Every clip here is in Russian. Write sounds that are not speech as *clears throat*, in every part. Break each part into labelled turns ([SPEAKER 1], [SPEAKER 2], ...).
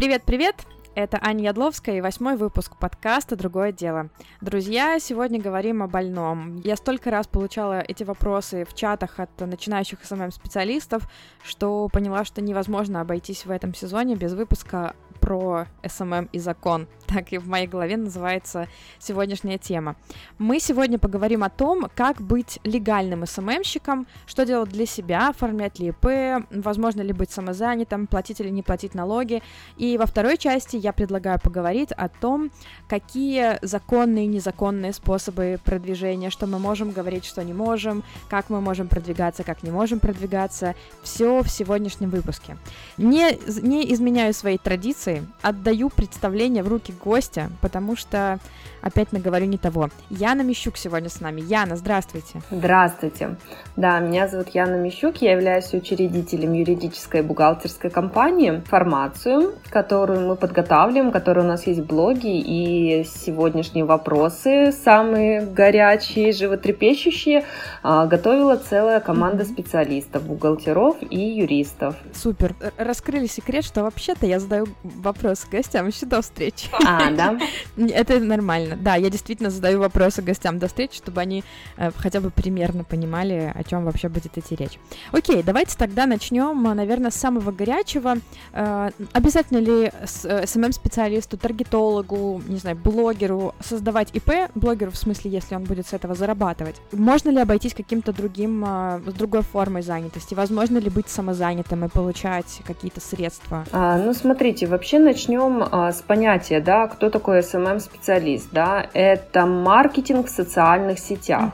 [SPEAKER 1] Привет-привет! Это Аня Ядловская и восьмой выпуск подкаста «Другое дело». Друзья, сегодня говорим о больном. Я столько раз получала эти вопросы в чатах от начинающих SMM-специалистов, что поняла, что невозможно обойтись в этом сезоне без выпуска про SMM и закон. *laughs* Так и в моей голове называется сегодняшняя тема. Мы сегодня поговорим о том, как быть легальным SMM щиком, что делать для себя, оформлять ли ИП, возможно ли быть самозанятым, платить или не платить налоги. И во второй части я предлагаю поговорить о том, какие законные и незаконные способы продвижения, что мы можем говорить, что не можем, как мы можем продвигаться, как не можем продвигаться. Все в сегодняшнем выпуске. Не, не изменяю своей традиции, отдаю представление в руки гостя, потому что опять наговорю не того. Яна Мищук сегодня с нами. Яна, здравствуйте.
[SPEAKER 2] Здравствуйте. Да, меня зовут Яна Мищук, я являюсь учредителем юридической бухгалтерской компании «Формацию», которую мы подготавливаем, которая у нас есть блоги, и сегодняшние вопросы, самые горячие, животрепещущие, а, готовила целая команда специалистов, бухгалтеров и юристов.
[SPEAKER 1] Супер. Раскрыли секрет, что вообще-то я задаю вопросы гостям еще до встречи. *laughs*
[SPEAKER 2] А, да?
[SPEAKER 1] Это нормально. Да, я действительно задаю вопросы гостям до встречи, чтобы они э, хотя бы примерно понимали, о чем вообще будет идти речь. Окей, давайте тогда начнем, наверное, с самого горячего. Э, обязательно ли SMM-специалисту, э, таргетологу, не знаю, блогеру создавать ИП, блогеру в смысле, если он будет с этого зарабатывать? Можно ли обойтись каким-то другим, э, другой формой занятости? Возможно ли быть самозанятым и получать какие-то средства?
[SPEAKER 2] А, ну, смотрите, вообще Вообще начнем а, с понятия, да, кто такой SMM-специалист, да, это маркетинг в социальных сетях.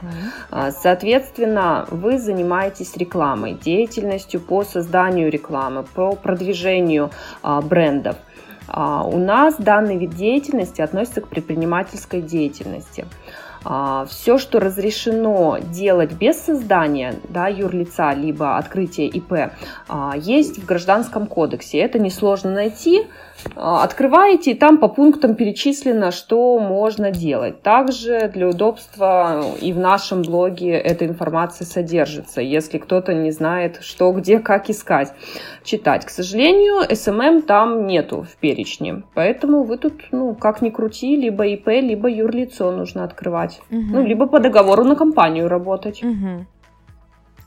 [SPEAKER 2] Uh-huh. Соответственно, вы занимаетесь рекламой, деятельностью по созданию рекламы, по продвижению а, брендов. У нас данный вид деятельности относится к предпринимательской деятельности. А, все, что разрешено делать без создания да, юрлица, либо открытия ИП, а, есть в Гражданском кодексе. Это несложно найти. А, открываете, и там по пунктам перечислено, что можно делать. Также для удобства и в нашем блоге эта информация содержится, если кто-то не знает, что, где, как искать, читать. К сожалению, SMM там нету в перечне, поэтому вы тут, ну, как ни крути, либо ИП, либо юрлицо нужно открывать. Угу. Ну, либо по договору на компанию работать.
[SPEAKER 1] Угу.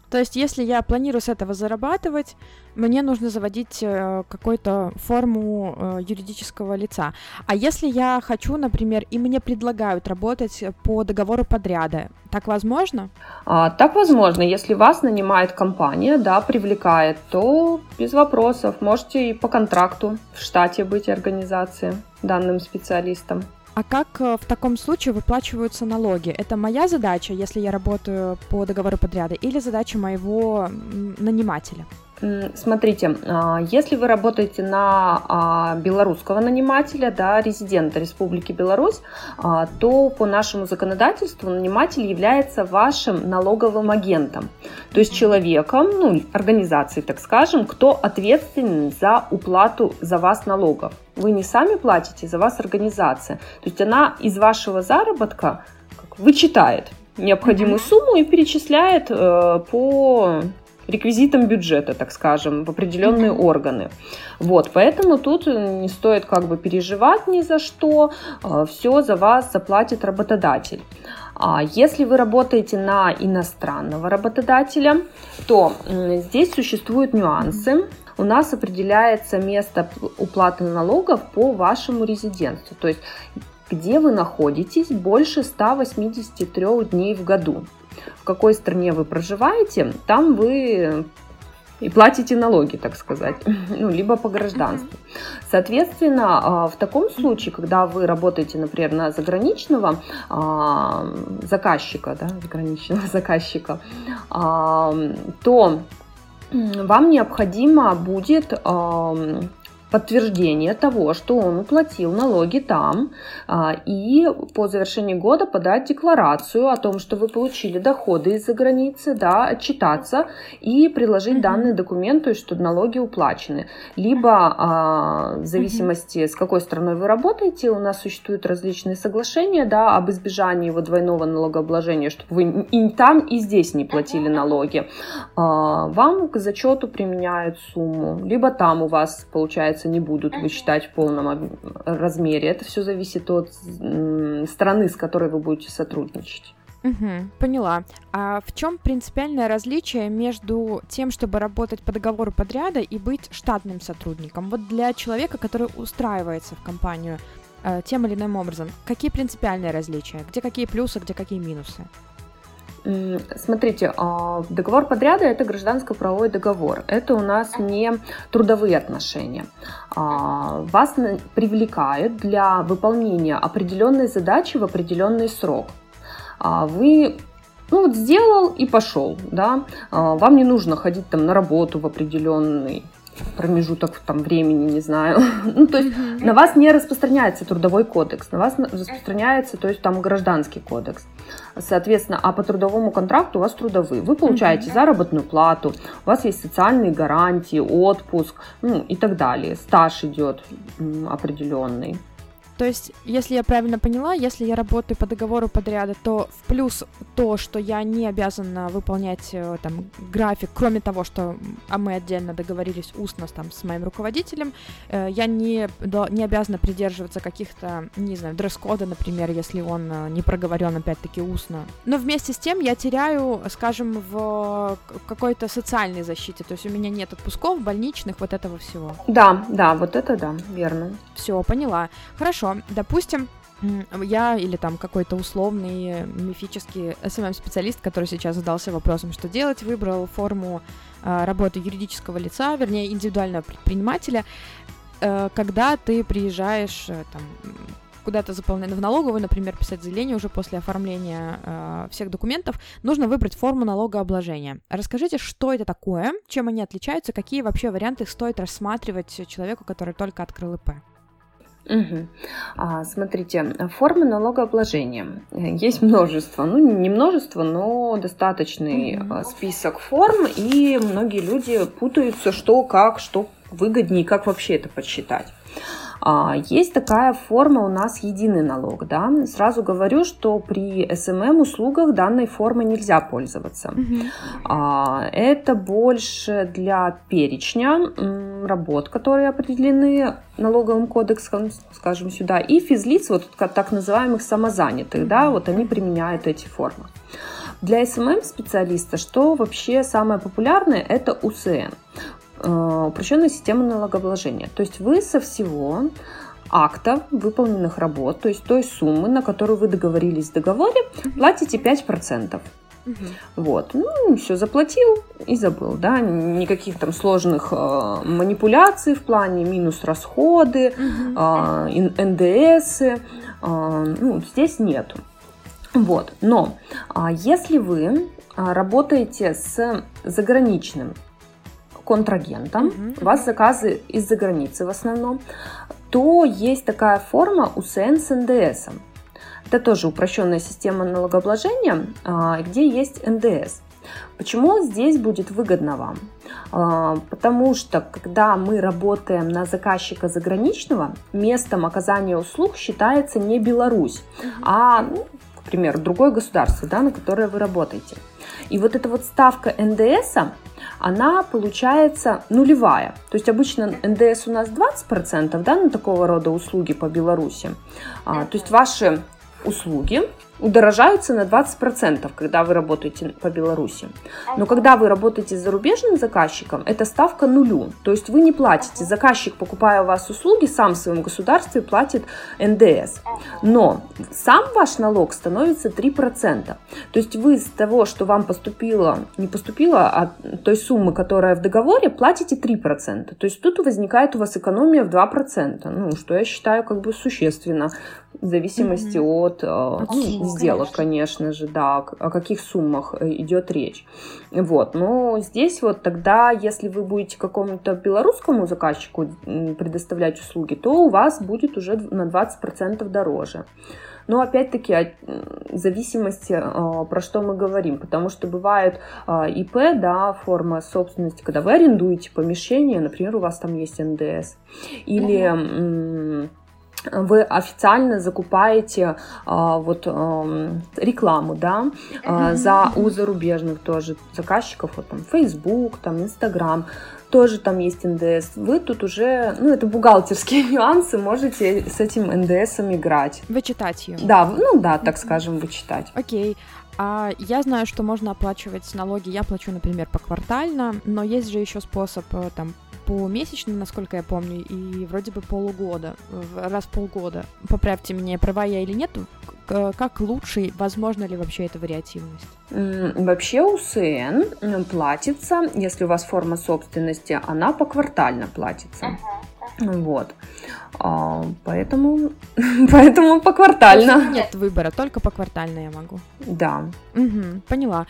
[SPEAKER 1] То есть, если я планирую с этого зарабатывать, мне нужно заводить э, какую-то форму э, юридического лица. А если я хочу, например, и мне предлагают работать по договору подряда, так возможно?
[SPEAKER 2] А, так возможно. Если вас нанимает компания, да, привлекает, то без вопросов. Можете и по контракту в штате быть организации данным специалистом.
[SPEAKER 1] А как э, в таком случае выплачиваются налоги? Это моя задача, если я работаю по договору подряда, или задача моего нанимателя?
[SPEAKER 2] Смотрите, а, если вы работаете на а, белорусского нанимателя, да, резидента Республики Беларусь, а, то по нашему законодательству наниматель является вашим налоговым агентом, то есть человеком, ну, организацией, так скажем, кто ответственен за уплату за вас налогов. Вы не сами платите, за вас организация. То есть она из вашего заработка вычитает необходимую сумму и перечисляет э, по реквизитом бюджета, так скажем, в определенные mm-hmm. органы. Вот, поэтому тут не стоит как бы переживать ни за что, а, все за вас заплатит работодатель. А если вы работаете на иностранного работодателя, то здесь существуют нюансы. У нас определяется место уплаты налогов по вашему резидентству, то есть где вы находитесь больше 183 дней в году в какой стране вы проживаете, там вы и платите налоги, так сказать, *laughs* ну, либо по гражданству. Соответственно, а, в таком случае, когда вы работаете, например, на заграничного а, заказчика, да, заграничного *laughs* заказчика, а, то вам необходимо будет подтверждение того, что он уплатил налоги там, а, и по завершении года подать декларацию о том, что вы получили доходы из-за границы, да, отчитаться и приложить mm-hmm. данные документы, что налоги уплачены. Либо а, в зависимости, mm-hmm. с какой страной вы работаете, у нас существуют различные соглашения да, об избежании его двойного налогообложения, чтобы вы и там, и здесь не платили налоги. А, вам к зачету применяют сумму, либо там у вас получается получается, не будут высчитать в полном размере. Это все зависит от страны, с которой вы будете сотрудничать.
[SPEAKER 1] Угу, поняла. А в чем принципиальное различие между тем, чтобы работать по договору подряда и быть штатным сотрудником? Вот для человека, который устраивается в компанию э, тем или иным образом, какие принципиальные различия? Где какие плюсы, где какие минусы?
[SPEAKER 2] Смотрите, а, договор подряда – это гражданско-правовой договор. Это у нас не трудовые отношения. А, вас привлекают для выполнения определенной задачи в определенный срок а вы ну вот сделал и пошел, да, вам не нужно ходить там на работу в определенный промежуток там времени, не знаю. *laughs* ну, то есть mm-hmm. на вас не распространяется трудовой кодекс, на вас распространяется, то есть там гражданский кодекс. Соответственно, а по трудовому контракту у вас трудовые. Вы получаете mm-hmm. заработную плату, у вас есть социальные гарантии, отпуск, ну и так далее. Стаж идет определенный.
[SPEAKER 1] То есть, если я правильно поняла, если я работаю по договору подряда, то в плюс то, что я не обязана выполнять э, там график, кроме того, что а мы отдельно договорились устно там с моим руководителем, э, я не, не обязана придерживаться каких-то, не знаю, дресс-кода, например, если он э, не проговорен опять-таки устно. Но вместе с тем я теряю, скажем, в какой-то социальной защите, то есть у меня нет отпусков, больничных, вот этого всего.
[SPEAKER 2] Да, да, вот это да, верно.
[SPEAKER 1] Все, поняла. Хорошо, допустим, я или там какой-то условный мифический SMM-специалист, который сейчас задался вопросом, что делать, выбрал форму э, работы юридического лица, вернее, индивидуального предпринимателя, э, когда ты приезжаешь э, там, куда-то заполнять в налоговую, например, писать заявление уже после оформления э, всех документов, нужно выбрать форму налогообложения. Расскажите, что это такое, чем они отличаются, какие вообще варианты стоит рассматривать человеку, который только открыл ИП?
[SPEAKER 2] Угу. А, смотрите, формы налогообложения. Есть множество, ну не множество, но достаточный угу. список форм, и многие люди путаются, что, как, что выгоднее, как вообще это подсчитать. А, есть такая форма у нас единый налог. Да? Сразу говорю, что при SMM услугах данной формы нельзя пользоваться. Угу. Это больше для перечня работ, которые определены налоговым кодексом, скажем, сюда, и физлиц, вот так называемых самозанятых, да, вот они применяют эти формы. Для SMM-специалиста, что вообще самое популярное, это УСН. Э, упрощенная система налогообложения. То есть вы со всего акта выполненных работ, то есть той суммы, на которую вы договорились в договоре, платите 5%. Угу. Вот, ну, все заплатил и забыл, да, никаких там сложных э, манипуляций в плане минус расходы, угу. э, НДС, э, ну, здесь нету. Вот, но э, если вы работаете с заграничным контрагентом, угу. у вас заказы из-за границы в основном, то есть такая форма УСН с НДС. Это тоже упрощенная система налогообложения, а, где есть НДС. Почему здесь будет выгодно вам? А, потому что когда мы работаем на заказчика заграничного, местом оказания услуг считается не Беларусь, а, ну, к примеру, другое государство, да, на которое вы работаете. И вот эта вот ставка НДС, она получается нулевая. То есть обычно НДС у нас 20% да, на такого рода услуги по Беларуси. А, то есть ваши услуги удорожаются на 20%, когда вы работаете по Беларуси. Но когда вы работаете с зарубежным заказчиком, это ставка нулю. То есть вы не платите. Заказчик, покупая у вас услуги, сам в своем государстве платит НДС. Но сам ваш налог становится 3%. То есть вы с того, что вам поступило, не поступило, а той суммы, которая в договоре, платите 3%. То есть тут возникает у вас экономия в 2%. Ну, что я считаю как бы существенно в зависимости mm-hmm. от, от ну, сделок, конечно. конечно же, да, о каких суммах э, идет речь. Вот, но здесь вот тогда, если вы будете какому-то белорусскому заказчику предоставлять услуги, то у вас будет уже на 20% дороже. Но опять-таки в зависимости, а, про что мы говорим, потому что бывает ИП, да, форма собственности, когда вы арендуете помещение, например, у вас там есть НДС, или вы официально закупаете а, вот а, рекламу, да, а, за у зарубежных тоже заказчиков, вот там Facebook, там Instagram, тоже там есть НДС. Вы тут уже, ну, это бухгалтерские *laughs* нюансы, можете с этим НДСом играть.
[SPEAKER 1] Вычитать ее.
[SPEAKER 2] Да, ну да, так скажем, вычитать.
[SPEAKER 1] Окей. А я знаю, что можно оплачивать налоги. Я плачу, например, поквартально, но есть же еще способ э, там помесячно, насколько я помню, и вроде бы полугода, раз в полгода. Поправьте меня, права я или нет, как лучше, возможно ли вообще эта вариативность?
[SPEAKER 2] Вообще УСН платится, если у вас форма собственности, она поквартально платится. Вот. А, поэтому, *laughs* поэтому поквартально.
[SPEAKER 1] Нет выбора, только поквартально я могу.
[SPEAKER 2] Да.
[SPEAKER 1] Угу, поняла.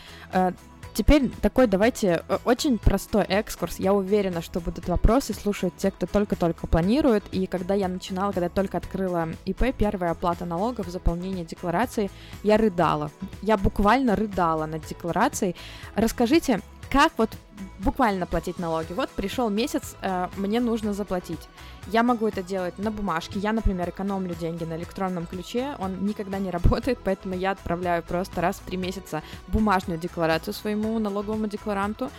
[SPEAKER 1] Теперь такой давайте э, очень простой экскурс. Я уверена, что будут вопросы слушают те, кто только-только планирует. И когда я начинала, когда только открыла ИП, первая оплата налогов, заполнение декларации, я рыдала. Я буквально рыдала над декларацией. Расскажите, как вот буквально платить налоги? Вот пришел месяц, э, мне нужно заплатить. Я могу это делать на бумажке. Я, например, экономлю деньги на электронном ключе. Он никогда не работает, *laughs* поэтому я отправляю просто раз в три месяца бумажную декларацию своему налоговому декларанту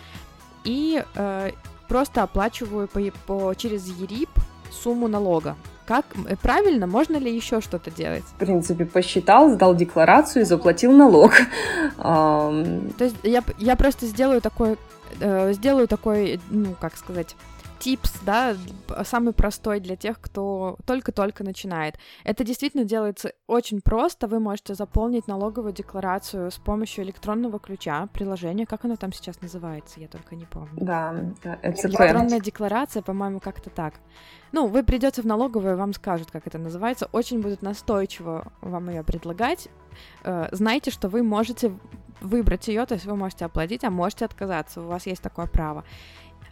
[SPEAKER 1] и э, просто оплачиваю по, по через ЕРИП сумму налога. Как э, правильно? Можно ли еще что-то делать?
[SPEAKER 2] В принципе, посчитал, сдал декларацию и заплатил налог. *laughs*
[SPEAKER 1] То есть я, я просто сделаю такой, э, сделаю такой, ну, как сказать, типс, да, самый простой для тех, кто только-только начинает. Это действительно делается очень просто. Вы можете заполнить налоговую декларацию с помощью электронного ключа, приложения, как оно там сейчас называется, я только не помню.
[SPEAKER 2] Да,
[SPEAKER 1] ЭЦП. Электронная декларация, по-моему, как-то так. Ну, вы придете в налоговую, вам скажут, как это называется, очень будут настойчиво вам ее предлагать. Э, знайте, что вы можете выбрать ее, то есть вы можете оплатить, а можете отказаться, у вас есть такое право.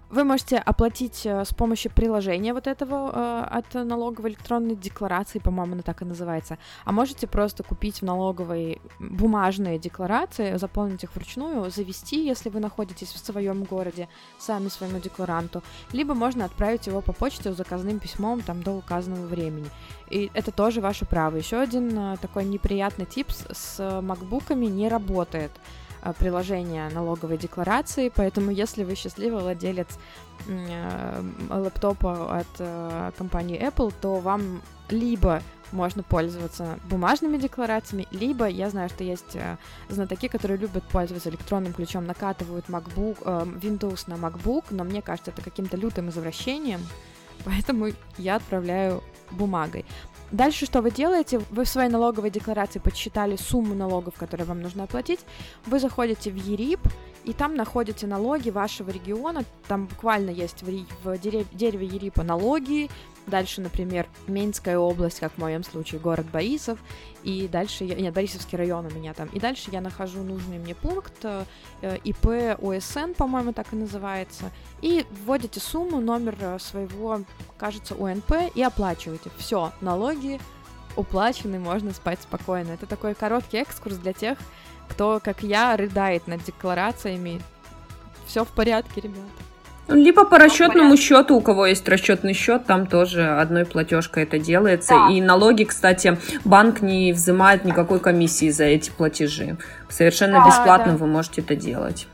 [SPEAKER 1] Вы можете оплатить э, с помощью приложения вот этого э, от налоговой электронной декларации, по-моему, она так и называется. А можете просто купить в налоговой бумажные декларации, заполнить их вручную, завести, если вы находитесь в своем городе, сами своему декларанту. Либо можно отправить его по почте с заказным письмом там до указанного времени. И это тоже ваше право. Еще один э, такой неприятный тип с макбуками не работает. Э, приложение налоговой декларации, поэтому если вы счастливый владелец э, лэптопа от э, компании Apple, то вам либо можно пользоваться бумажными декларациями, либо я знаю, что есть знатоки, которые любят пользоваться электронным ключом, накатывают MacBook, Windows на MacBook, но мне кажется, это каким-то лютым извращением, *laughs* поэтому я отправляю бумагой. Дальше что вы делаете? Вы в своей налоговой декларации подсчитали сумму налогов, которые вам нужно оплатить. Вы заходите в ЕРИП, и там находите налоги вашего региона. Там буквально есть в, в дереве ЕРИПа налоги, Дальше, например, Минская область, как в моем случае, город Борисов, и дальше, я, нет, Борисовский район у меня там, и дальше я нахожу нужный мне пункт, э, ИП ОСН, по-моему, так и называется, и вводите сумму, номер э, своего, кажется, УНП и оплачиваете. Все, налоги уплачены, можно спать спокойно. Это такой короткий экскурс для тех, кто, как я, рыдает над декларациями. Все в порядке, ребята.
[SPEAKER 2] Либо по расчетному счету, у кого есть расчетный счет, там тоже одной платежкой это делается. Да. И налоги, кстати, банк не взимает никакой комиссии за эти платежи. Совершенно да, бесплатно да. вы можете это делать.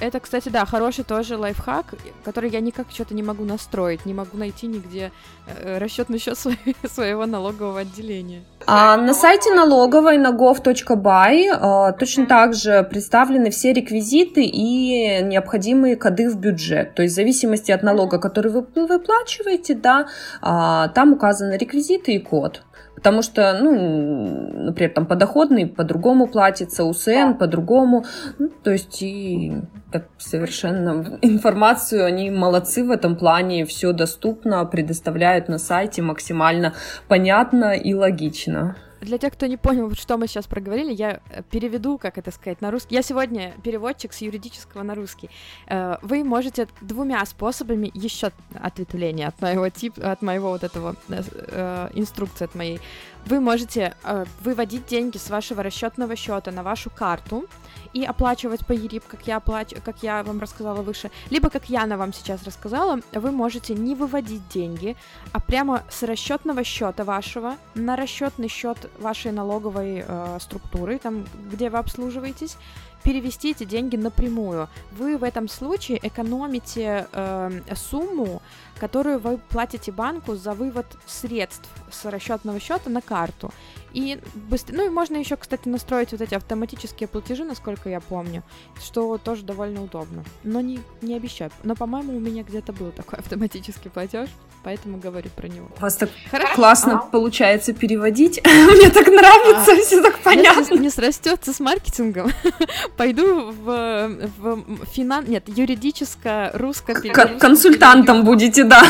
[SPEAKER 1] Это, кстати, да, хороший тоже лайфхак, который я никак что-то не могу настроить, не могу найти нигде э, расчетный *laughs* счет своего налогового отделения.
[SPEAKER 2] А на сайте налоговой на gov.by а, точно так же представлены все реквизиты и необходимые коды в бюджет. То есть в зависимости от налога, который вы выплачиваете, да, а, там указаны реквизиты и код. Потому что, ну, например, там подоходный по-другому платится, УСН по-другому. Ну, то есть и так совершенно информацию, они молодцы в этом плане, все доступно, предоставляют на сайте максимально понятно и логично.
[SPEAKER 1] Для тех, кто не понял, что мы сейчас проговорили, я э, переведу, как это сказать, на русский. Я сегодня переводчик с юридического на русский. Э, вы можете двумя способами еще ответвления от моего типа, от моего вот этого э, инструкции от моей. Вы можете э, выводить деньги с вашего расчетного счета на вашу карту и оплачивать по ЕРИП, как я, оплач... как я вам рассказала выше, либо, как Яна вам сейчас рассказала, вы можете не выводить деньги, а прямо с расчетного счета вашего на расчетный счет вашей налоговой э, структуры, там, где вы обслуживаетесь, перевести эти деньги напрямую. Вы в этом случае экономите э, сумму, которую вы платите банку за вывод средств с расчетного счета на карту. И быстро... Ну и можно еще, кстати, настроить вот эти автоматические платежи, насколько я помню, что тоже довольно удобно. Но не, не обещаю. Но, по-моему, у меня где-то был такой *laughs* автоматический платеж, поэтому говорю про него.
[SPEAKER 2] У вас так Хорошо. классно а? получается переводить. *laughs* Мне так нравится, а, все так понятно. Если
[SPEAKER 1] не срастется с маркетингом, *laughs* пойду в, в финан... Нет, юридическое русское...
[SPEAKER 2] Консультантом будете, да.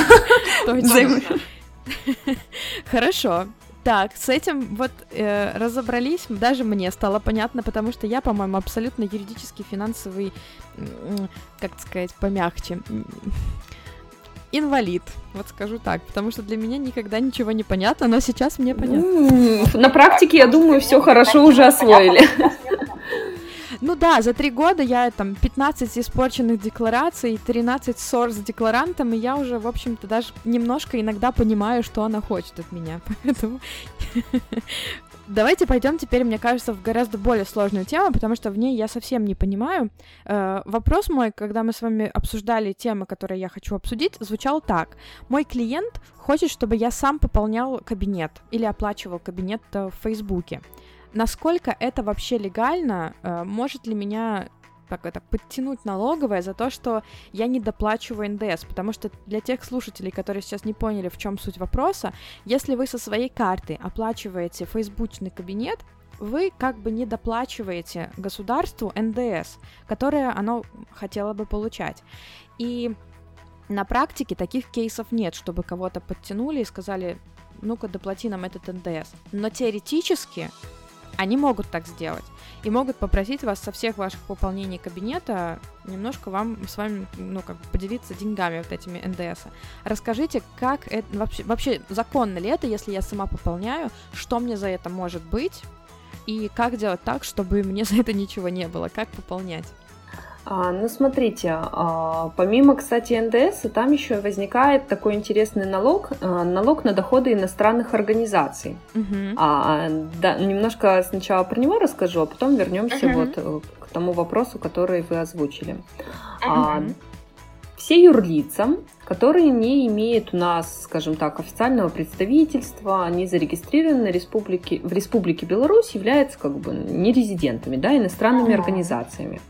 [SPEAKER 1] Хорошо. Так, с этим вот э, разобрались, даже мне стало понятно, потому что я, по-моему, абсолютно юридический, финансовый, как сказать, помягче, инвалид, вот скажу так, потому что для меня никогда ничего не понятно, но сейчас мне понятно.
[SPEAKER 2] На практике, я думаю, все хорошо уже освоили.
[SPEAKER 1] Ну да, за три года я там 15 испорченных деклараций, 13 ссор с декларантом, и я уже, в общем-то, даже немножко иногда понимаю, что она хочет от меня. *laughs* Поэтому *laughs* Давайте пойдем теперь, мне кажется, в гораздо более сложную тему, потому что в ней я совсем не понимаю. Э, вопрос мой, когда мы с вами обсуждали темы, которые я хочу обсудить, звучал так. Мой клиент хочет, чтобы я сам пополнял кабинет или оплачивал кабинет в Фейсбуке насколько это вообще легально, э, может ли меня так это, подтянуть налоговое за то, что я не доплачиваю НДС, потому что для тех слушателей, которые сейчас не поняли, в чем суть вопроса, если вы со своей карты оплачиваете фейсбучный кабинет, вы как бы не доплачиваете государству НДС, которое оно хотело бы получать. И на практике таких кейсов нет, чтобы кого-то подтянули и сказали, ну-ка доплати нам этот НДС. Но теоретически они могут так сделать и могут попросить вас со всех ваших пополнений кабинета немножко вам с вами, ну, как поделиться деньгами вот этими НДС. Расскажите, как это вообще, вообще законно ли это, если я сама пополняю, что мне за это может быть, и как делать так, чтобы мне за это ничего не было, как пополнять?
[SPEAKER 2] А, ну, смотрите, а, помимо, кстати, НДС, там еще возникает такой интересный налог, а, налог на доходы иностранных организаций. Угу. А, да, немножко сначала про него расскажу, а потом вернемся угу. вот э, к тому вопросу, который вы озвучили. Угу. А, все юрлица, которые не имеют у нас, скажем так, официального представительства, они зарегистрированы в Республике, в Республике Беларусь, являются как бы нерезидентами, да, иностранными ага. организациями.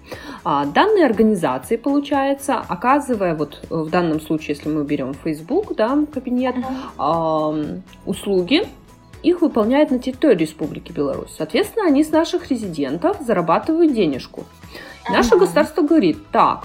[SPEAKER 2] А данные организации, получается, оказывая, вот в данном случае, если мы берем Facebook, да, кабинет, ага. э, услуги, их выполняют на территории Республики Беларусь. Соответственно, они с наших резидентов зарабатывают денежку. Наше ага. государство говорит, так,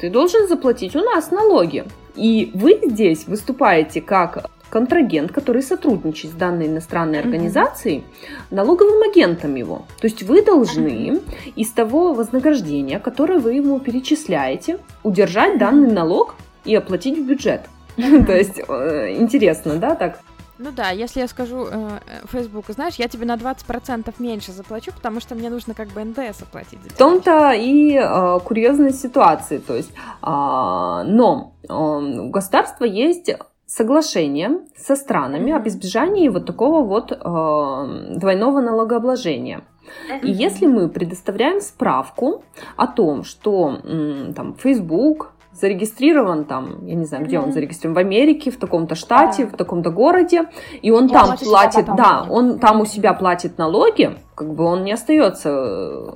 [SPEAKER 2] ты должен заплатить у нас налоги. И вы здесь выступаете как контрагент, который сотрудничает с данной иностранной организацией, mm-hmm. налоговым агентом его. То есть вы должны из того вознаграждения, которое вы ему перечисляете, удержать mm-hmm. данный налог и оплатить в бюджет. Mm-hmm. *laughs* То есть э, интересно, да, так?
[SPEAKER 1] Ну да, если я скажу э, Facebook, знаешь, я тебе на 20% меньше заплачу, потому что мне нужно как бы НДС оплатить.
[SPEAKER 2] В том-то и э, курьезные ситуации, то есть, э, но э, у государства есть соглашение со странами об избежании вот такого вот э, двойного налогообложения. И если мы предоставляем справку о том, что там Facebook, зарегистрирован там, я не знаю, где mm-hmm. он зарегистрирован, в Америке, в таком-то штате, да. в таком-то городе, и он я там платит, да, он там у себя платит налоги, как бы он не остается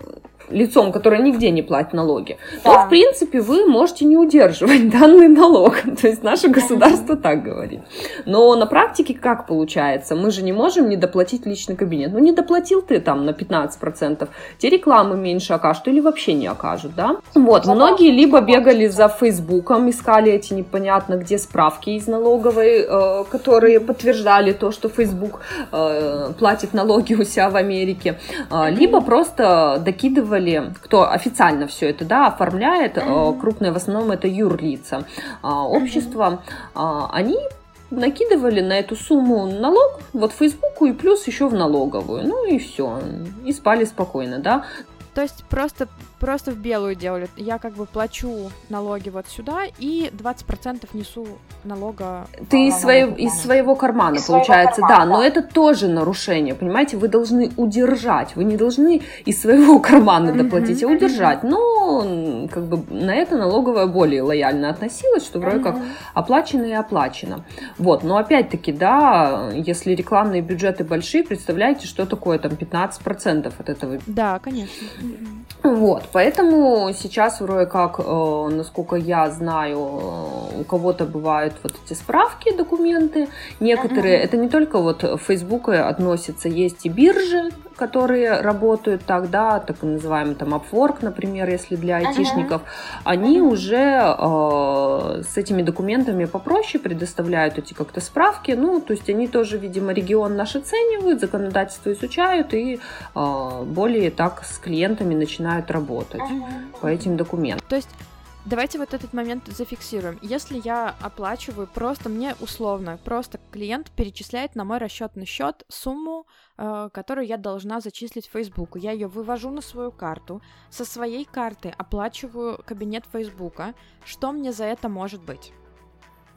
[SPEAKER 2] лицом, которое нигде не платит налоги, да. то, в принципе, вы можете не удерживать *laughs* данный налог. То есть наше государство так говорит. Но на практике как получается? Мы же не можем не доплатить личный кабинет. Ну, не доплатил ты там на 15%, те рекламы меньше окажут или вообще не окажут, да? Вот, многие либо бегали за Фейсбуком, искали эти непонятно где справки из налоговой, э, которые подтверждали то, что Фейсбук э, платит налоги у себя в Америке, э, либо просто докидывали делали, кто официально все это да, оформляет, mm-hmm. крупные в основном это юрлица, а, общества, mm-hmm. они накидывали на эту сумму налог, вот Фейсбуку и плюс еще в налоговую. Ну и все, и спали спокойно, да.
[SPEAKER 1] То есть просто, просто в белую делали. Я как бы плачу налоги вот сюда и 20% несу налога.
[SPEAKER 2] Ты из, своего, из своего кармана, из получается, своего кармана, да, да, но это тоже нарушение, понимаете? Вы должны удержать, вы не должны из своего *laughs* кармана доплатить, а удержать. Но как бы на это налоговая более лояльно относилась, что вроде как оплачено и оплачено. Вот, но опять-таки, да, если рекламные бюджеты большие, представляете, что такое там 15% от этого?
[SPEAKER 1] Да, конечно.
[SPEAKER 2] Вот, поэтому сейчас вроде как, э, насколько я знаю, э, у кого-то бывают вот эти справки, документы. Некоторые, uh-huh. это не только вот Facebook относится, есть и биржи, которые работают так, да, так называемый там Upwork, например, если для айтишников, uh-huh. они uh-huh. уже э, с этими документами попроще предоставляют эти как-то справки, ну, то есть они тоже, видимо, регион наш оценивают, законодательство изучают и э, более так с клиентами начинают работать uh-huh. по этим документам.
[SPEAKER 1] То есть Давайте вот этот момент зафиксируем. Если я оплачиваю просто мне условно, просто клиент перечисляет на мой расчетный счет сумму, э, которую я должна зачислить Facebook. Я ее вывожу на свою карту, со своей карты оплачиваю кабинет Фейсбука. Что мне за это может быть?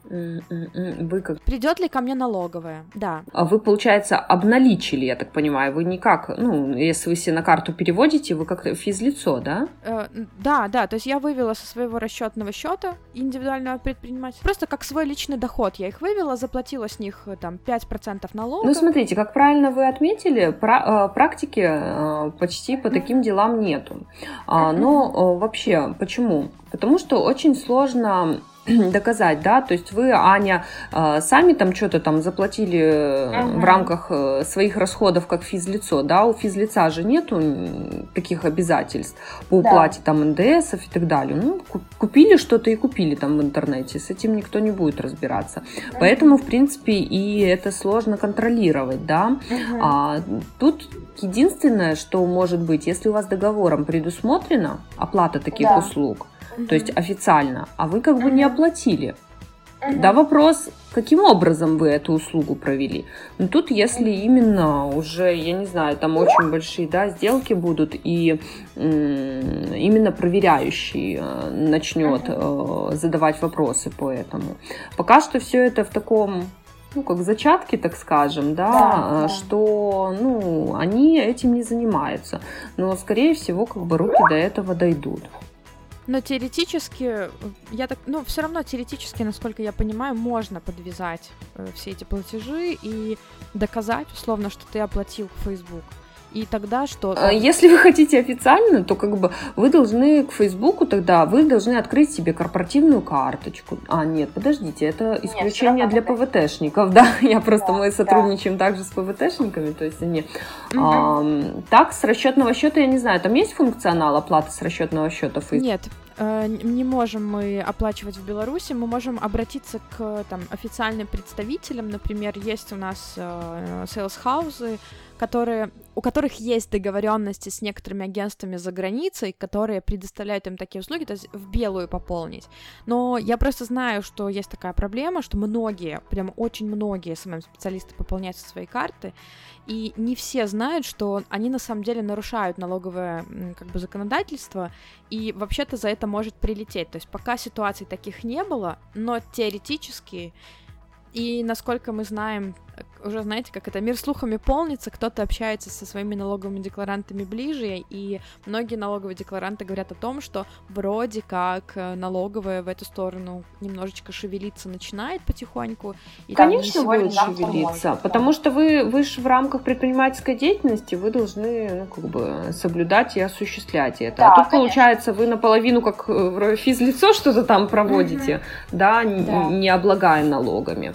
[SPEAKER 1] Вы как... Придет ли ко мне налоговая? Да.
[SPEAKER 2] А вы, получается, обналичили, я так понимаю. Вы никак, ну, если вы себе на карту переводите, вы как физлицо, да?
[SPEAKER 1] Э, да, да. То есть я вывела со своего расчетного счета индивидуального предпринимателя. Просто как свой личный доход. Я их вывела, заплатила с них э, там 5% налога.
[SPEAKER 2] Ну, смотрите, как правильно вы отметили, э, практики э, почти по таким делам нету. А, но вообще, почему? Потому что очень сложно *clears throat* доказать, да, то есть вы, Аня, э, сами там что-то там заплатили uh-huh. в рамках э, своих расходов как физлицо, да, у физлица же нету таких обязательств по уплате да. там НДСов и так далее. Ну, купили что-то и купили там в интернете, с этим никто не будет разбираться. Uh-huh. Поэтому, в принципе, и это сложно контролировать, да. Uh-huh. А, тут единственное, что может быть, если у вас договором предусмотрена оплата таких да. услуг, угу. то есть официально, а вы как бы не оплатили. Угу. Да, вопрос, каким образом вы эту услугу провели. Но тут, если именно уже, я не знаю, там очень большие да, сделки будут, и именно проверяющий э, начнет э, задавать вопросы по этому. Пока что все это в таком ну, как зачатки, так скажем, да, да, да, что, ну, они этим не занимаются. Но, скорее всего, как бы руки до этого дойдут.
[SPEAKER 1] Но теоретически, я так, ну, все равно теоретически, насколько я понимаю, можно подвязать э, все эти платежи и доказать, условно, что ты оплатил Facebook и тогда что?
[SPEAKER 2] А, если вы хотите официально, то как бы вы должны к Фейсбуку тогда, вы должны открыть себе корпоративную карточку. А, нет, подождите, это исключение нет, для ПВТшников, да? *laughs* Я просто, да, мы сотрудничаем да. также с ПВТшниками, то есть они... Угу. А, так, с расчетного счета, я не знаю, там есть функционал оплаты с расчетного счета?
[SPEAKER 1] Нет, э, не можем мы оплачивать в Беларуси, мы можем обратиться к там, официальным представителям, например, есть у нас э, sales houses, которые, у которых есть договоренности с некоторыми агентствами за границей, которые предоставляют им такие услуги, то есть в белую пополнить. Но я просто знаю, что есть такая проблема, что многие, прям очень многие СММ-специалисты пополняют свои карты, и не все знают, что они на самом деле нарушают налоговое как бы законодательство, и вообще-то за это может прилететь. То есть пока ситуаций таких не было, но теоретически и насколько мы знаем, уже знаете, как это мир слухами полнится, кто-то общается со своими налоговыми декларантами ближе, и многие налоговые декларанты говорят о том, что вроде как э, налоговая в эту сторону немножечко шевелиться начинает потихоньку.
[SPEAKER 2] И Конечно, будет шевелиться, потому что вы, вы же в рамках предпринимательской деятельности вы должны ну, как бы соблюдать и осуществлять это. Да, а тут, конечно. получается, вы наполовину как э, физлицо что-то там проводите, mm да, да, не облагая налогами.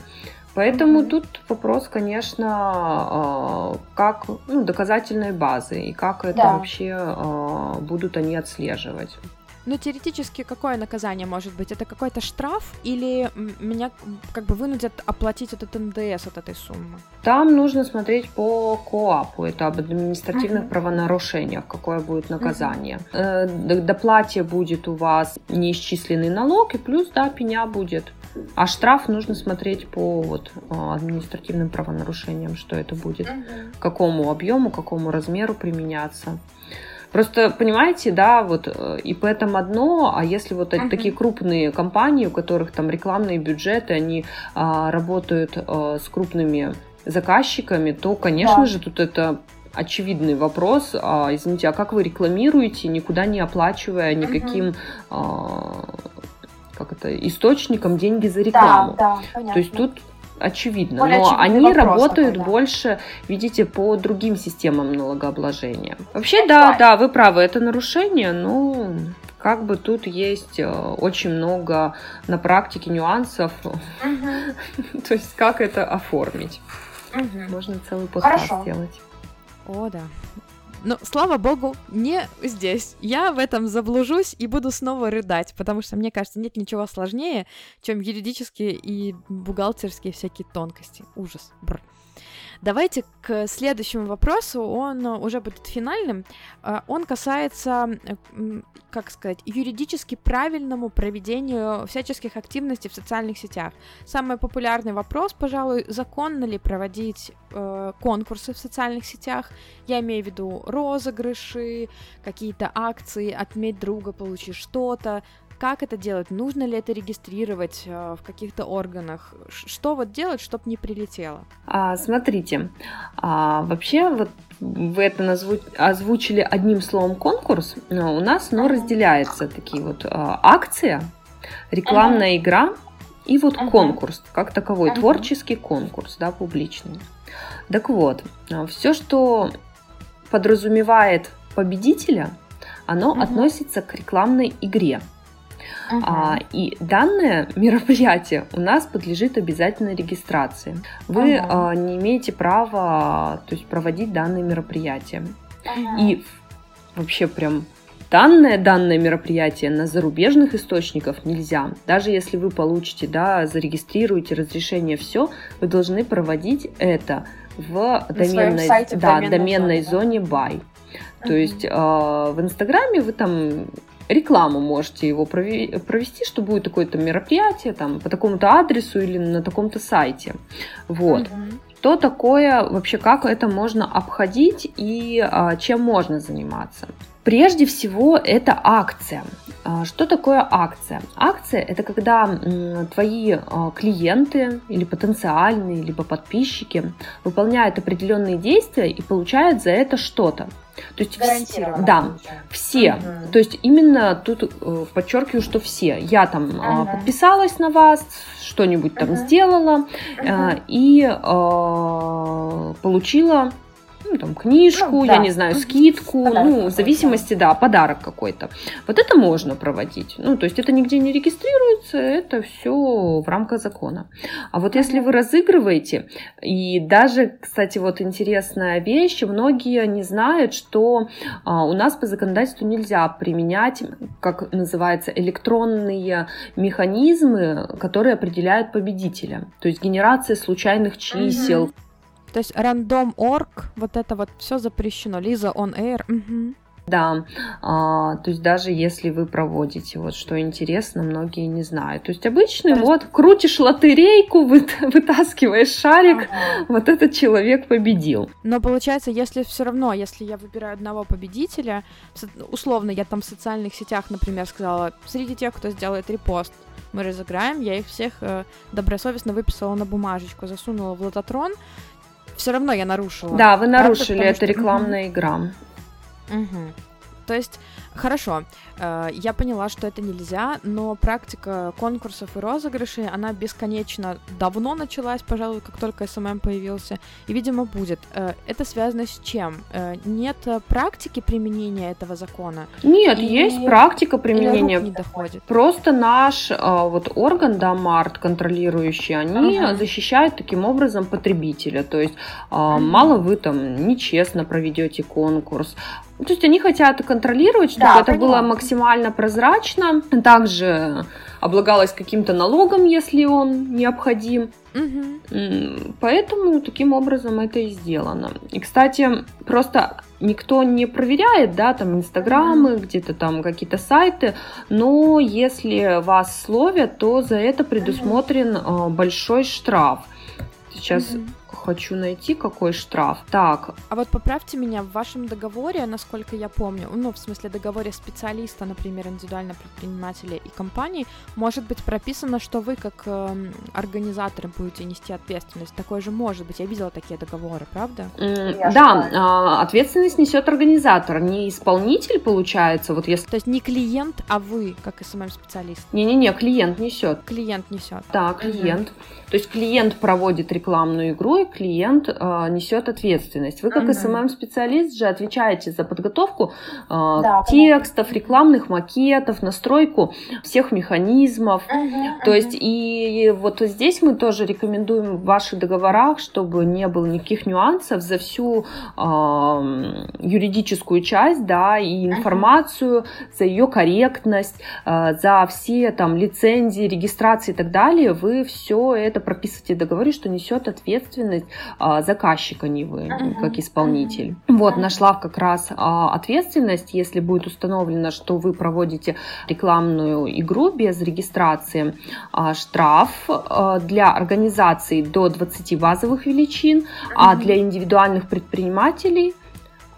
[SPEAKER 2] Поэтому mm-hmm. тут вопрос, конечно, а, как ну, доказательной базы и как это да. вообще а, будут они отслеживать.
[SPEAKER 1] Но теоретически какое наказание может быть? Это какой-то штраф или меня как бы вынудят оплатить этот НДС от этой суммы?
[SPEAKER 2] Там нужно смотреть по КОАПу, это об административных uh-huh. правонарушениях, какое будет наказание. Uh-huh. Доплате будет у вас неисчисленный налог, и плюс, да, пеня будет. А штраф нужно смотреть по вот, а, административным правонарушениям, что это будет, uh-huh. какому объему, какому размеру применяться. Просто, понимаете, да, вот э, ИП там одно, а если вот uh-huh. такие крупные компании, у которых там рекламные бюджеты, они а, работают а, с крупными заказчиками, то, конечно да. же, тут это очевидный вопрос. А, извините, а как вы рекламируете, никуда не оплачивая никаким... Uh-huh. А, как это, источником деньги за рекламу. Да, да, понятно. То есть тут очевидно. Более но они работают такой, да. больше, видите, по другим системам налогообложения. Вообще, да, да, да, вы правы, это нарушение, но как бы тут есть э, очень много на практике нюансов. *laughs* То есть как это оформить. Можно целый подкаст сделать.
[SPEAKER 1] О, да. Но, слава богу, не здесь. Я в этом заблужусь и буду снова рыдать, потому что, мне кажется, нет ничего сложнее, чем юридические и бухгалтерские всякие тонкости. Ужас. Бррр. Давайте к следующему вопросу, он уже будет финальным. А, он касается, как сказать, юридически правильному проведению всяческих активностей в социальных сетях. Самый популярный вопрос, пожалуй, законно ли проводить э, конкурсы в социальных сетях. Я имею в виду розыгрыши, какие-то акции, отметь друга, получи что-то, как это делать? Нужно ли это регистрировать э, в каких-то органах? Что вот делать, чтобы не прилетело?
[SPEAKER 2] А, смотрите, а, вообще вот вы это назву... озвучили одним словом конкурс, но у нас оно разделяется такие вот а, акция, рекламная uh-huh. игра и вот uh-huh. конкурс, как таковой, uh-huh. творческий конкурс, да, публичный. Так вот, а, все, что подразумевает победителя, оно uh-huh. относится к рекламной игре. Uh-huh. А, и данное мероприятие у нас подлежит обязательной регистрации. Вы uh-huh. а, не имеете права то есть, проводить данные мероприятия. Uh-huh. И вообще прям данное данное мероприятие на зарубежных источниках нельзя. Даже если вы получите, да, зарегистрируете разрешение, все, вы должны проводить это в доменной, сайте, да, доменной, доменной зоне, зоне buy. То есть э, в Инстаграме вы там рекламу можете его провести, что будет такое-то мероприятие там по такому-то адресу или на таком-то сайте. Вот. Mm-hmm. Что такое, вообще как это можно обходить и а, чем можно заниматься? Прежде всего, это акция. А, что такое акция? Акция – это когда твои а, клиенты или потенциальные, либо подписчики выполняют определенные действия и получают за это что-то. То есть
[SPEAKER 1] Гарантированно.
[SPEAKER 2] Да, все. Угу. То есть именно тут э, подчеркиваю, что все. Я там угу. подписалась на вас, что-нибудь там угу. сделала угу. и э, получила ну, там, книжку, ну, да. я не знаю, скидку, подарок ну, в зависимости, да. да, подарок какой-то. Вот это можно проводить. Ну, то есть это нигде не регистрируется, это все в рамках закона. А вот если вы разыгрываете, и даже, кстати, вот интересная вещь, многие не знают, что а, у нас по законодательству нельзя применять, как называется, электронные механизмы, которые определяют победителя. То есть генерация случайных чисел. Угу
[SPEAKER 1] то есть рандом.орг, вот это вот все запрещено. Лиза on air. Угу.
[SPEAKER 2] Да, а, то есть даже если вы проводите, вот что интересно, многие не знают. То есть обычный то вот крутишь лотерейку, вы, *laughs* вытаскиваешь шарик, ага. вот этот человек победил.
[SPEAKER 1] Но получается, если все равно, если я выбираю одного победителя, условно я там в социальных сетях, например, сказала, среди тех, кто сделает репост, мы разыграем, я их всех э, добросовестно выписала на бумажечку, засунула в лототрон, все равно я нарушила.
[SPEAKER 2] Да, вы нарушили, это рекламная угу. игра.
[SPEAKER 1] Угу. То есть, хорошо, э, я поняла, что это нельзя, но практика конкурсов и розыгрышей, она бесконечно давно началась, пожалуй, как только SMM появился, и, видимо, будет. Э, это связано с чем? Э, нет практики применения этого закона?
[SPEAKER 2] Нет, и... есть практика применения.
[SPEAKER 1] не доходит.
[SPEAKER 2] Просто наш вот орган, да, МАРТ, контролирующий, они ага. защищают таким образом потребителя. То есть, ага. мало вы там нечестно проведете конкурс, То есть они хотят контролировать, чтобы да, это поняла. было максимально прозрачно. Также облагалось каким-то налогом, если он необходим. Угу. Поэтому таким образом это и сделано. И, кстати, просто никто не проверяет, да, там инстаграмы, mm где-то там какие-то сайты, но если вас словят, то за это предусмотрен mm большой штраф. Сейчас mm хочу найти, какой штраф. Так.
[SPEAKER 1] А вот поправьте меня, в вашем договоре, насколько я помню, ну, в смысле договоре специалиста, например, индивидуального предпринимателя и компании, может быть прописано, что вы как э, организаторы будете нести ответственность. Такое же может быть. Я видела такие договоры, правда?
[SPEAKER 2] Mm, да, э, ответственность несет организатор, не исполнитель, получается, вот если...
[SPEAKER 1] То есть не клиент, а вы, как SMM-специалист?
[SPEAKER 2] Не-не-не, клиент несет.
[SPEAKER 1] Клиент несет.
[SPEAKER 2] Да, клиент. Mm-hmm. То есть клиент проводит рекламную игру, и клиент э, несет ответственность. Вы как mm SMM-специалист же отвечаете за подготовку э, да, текстов, рекламных макетов, настройку всех механизмов. mm То есть и вот здесь мы тоже рекомендуем в ваших договорах, чтобы не было никаких нюансов за всю э, юридическую часть, да, и информацию, за ее корректность, э, за все там лицензии, регистрации и так далее. Вы все это прописываете в договоре, что несет ответственность а, заказчика, не вы, uh-huh. как исполнитель. Uh-huh. Вот, нашла как раз а, ответственность, если будет установлено, что вы проводите рекламную игру без регистрации, а, штраф для организации до 20 базовых величин, uh-huh. а для индивидуальных предпринимателей – а,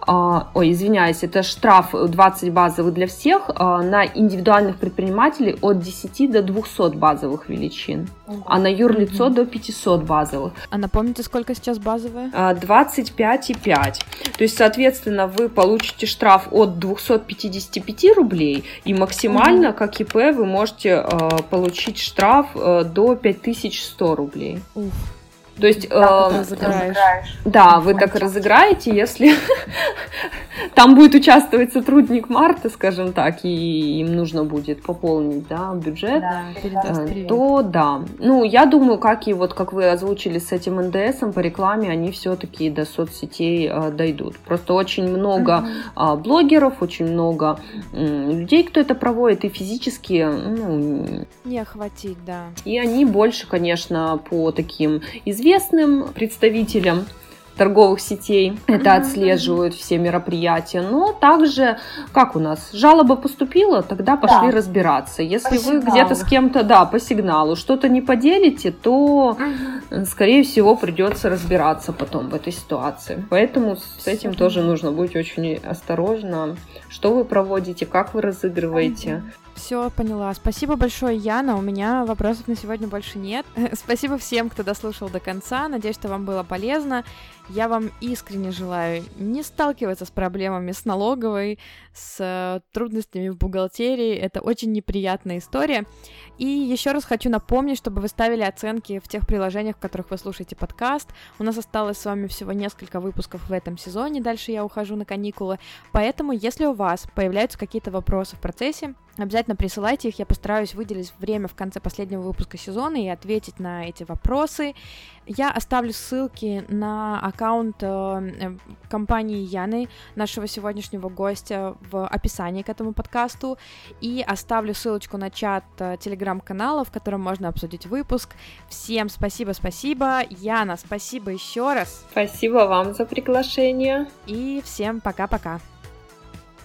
[SPEAKER 2] ой, извиняюсь, это штраф 20 базовых для всех, а, на индивидуальных предпринимателей от 10 до 200 базовых величин, а на юрлицо угу. до 500 базовых.
[SPEAKER 1] А напомните, сколько сейчас базовые?
[SPEAKER 2] 25,5. А, То есть, соответственно, вы получите штраф от 255 рублей, и максимально, угу. как ИП, вы можете получить штраф до 5100 рублей.
[SPEAKER 1] Ух.
[SPEAKER 2] То есть, э, да, вы так разыграете, если *laughs* там будет участвовать сотрудник Марта, скажем так, и им нужно будет пополнить, да, бюджет, да, э, то да. Ну, я думаю, как и вот как вы озвучили с этим НДСом по рекламе, они все-таки до соцсетей э, дойдут. Просто очень много э, блогеров, очень много э, людей, кто это проводит, и физически, ну,
[SPEAKER 1] не охватить, да.
[SPEAKER 2] И они больше, конечно, по таким известным известным представителям торговых сетей это отслеживают все мероприятия, но также, как у нас, жалоба поступила, тогда пошли да. разбираться. Если по вы где-то с кем-то, да, по сигналу что-то не поделите, то, угу. скорее всего, придется разбираться потом в этой ситуации. Поэтому с этим тоже нужно быть очень осторожно, что вы проводите, как вы разыгрываете. Угу.
[SPEAKER 1] Все, поняла. Спасибо большое, Яна. У меня вопросов на сегодня больше нет. *laughs* Спасибо всем, кто дослушал до конца. Надеюсь, что вам было полезно. Я вам искренне желаю не сталкиваться с проблемами с налоговой, с э, трудностями в бухгалтерии. Это очень неприятная история. И еще раз хочу напомнить, чтобы вы ставили оценки в тех приложениях, в которых вы слушаете подкаст. У нас осталось с вами всего несколько выпусков в этом сезоне. Дальше я ухожу на каникулы. Поэтому, если у вас появляются какие-то вопросы в процессе, обязательно присылайте их. Я постараюсь выделить время в конце последнего выпуска сезона и ответить на эти вопросы. Я оставлю ссылки на аккаунт э, компании Яны, нашего сегодняшнего гостя, в описании к этому подкасту. И оставлю ссылочку на чат э, телеграм-канала, в котором можно обсудить выпуск. Всем спасибо, спасибо. Яна, спасибо еще раз.
[SPEAKER 2] Спасибо вам за приглашение.
[SPEAKER 1] И всем пока-пока.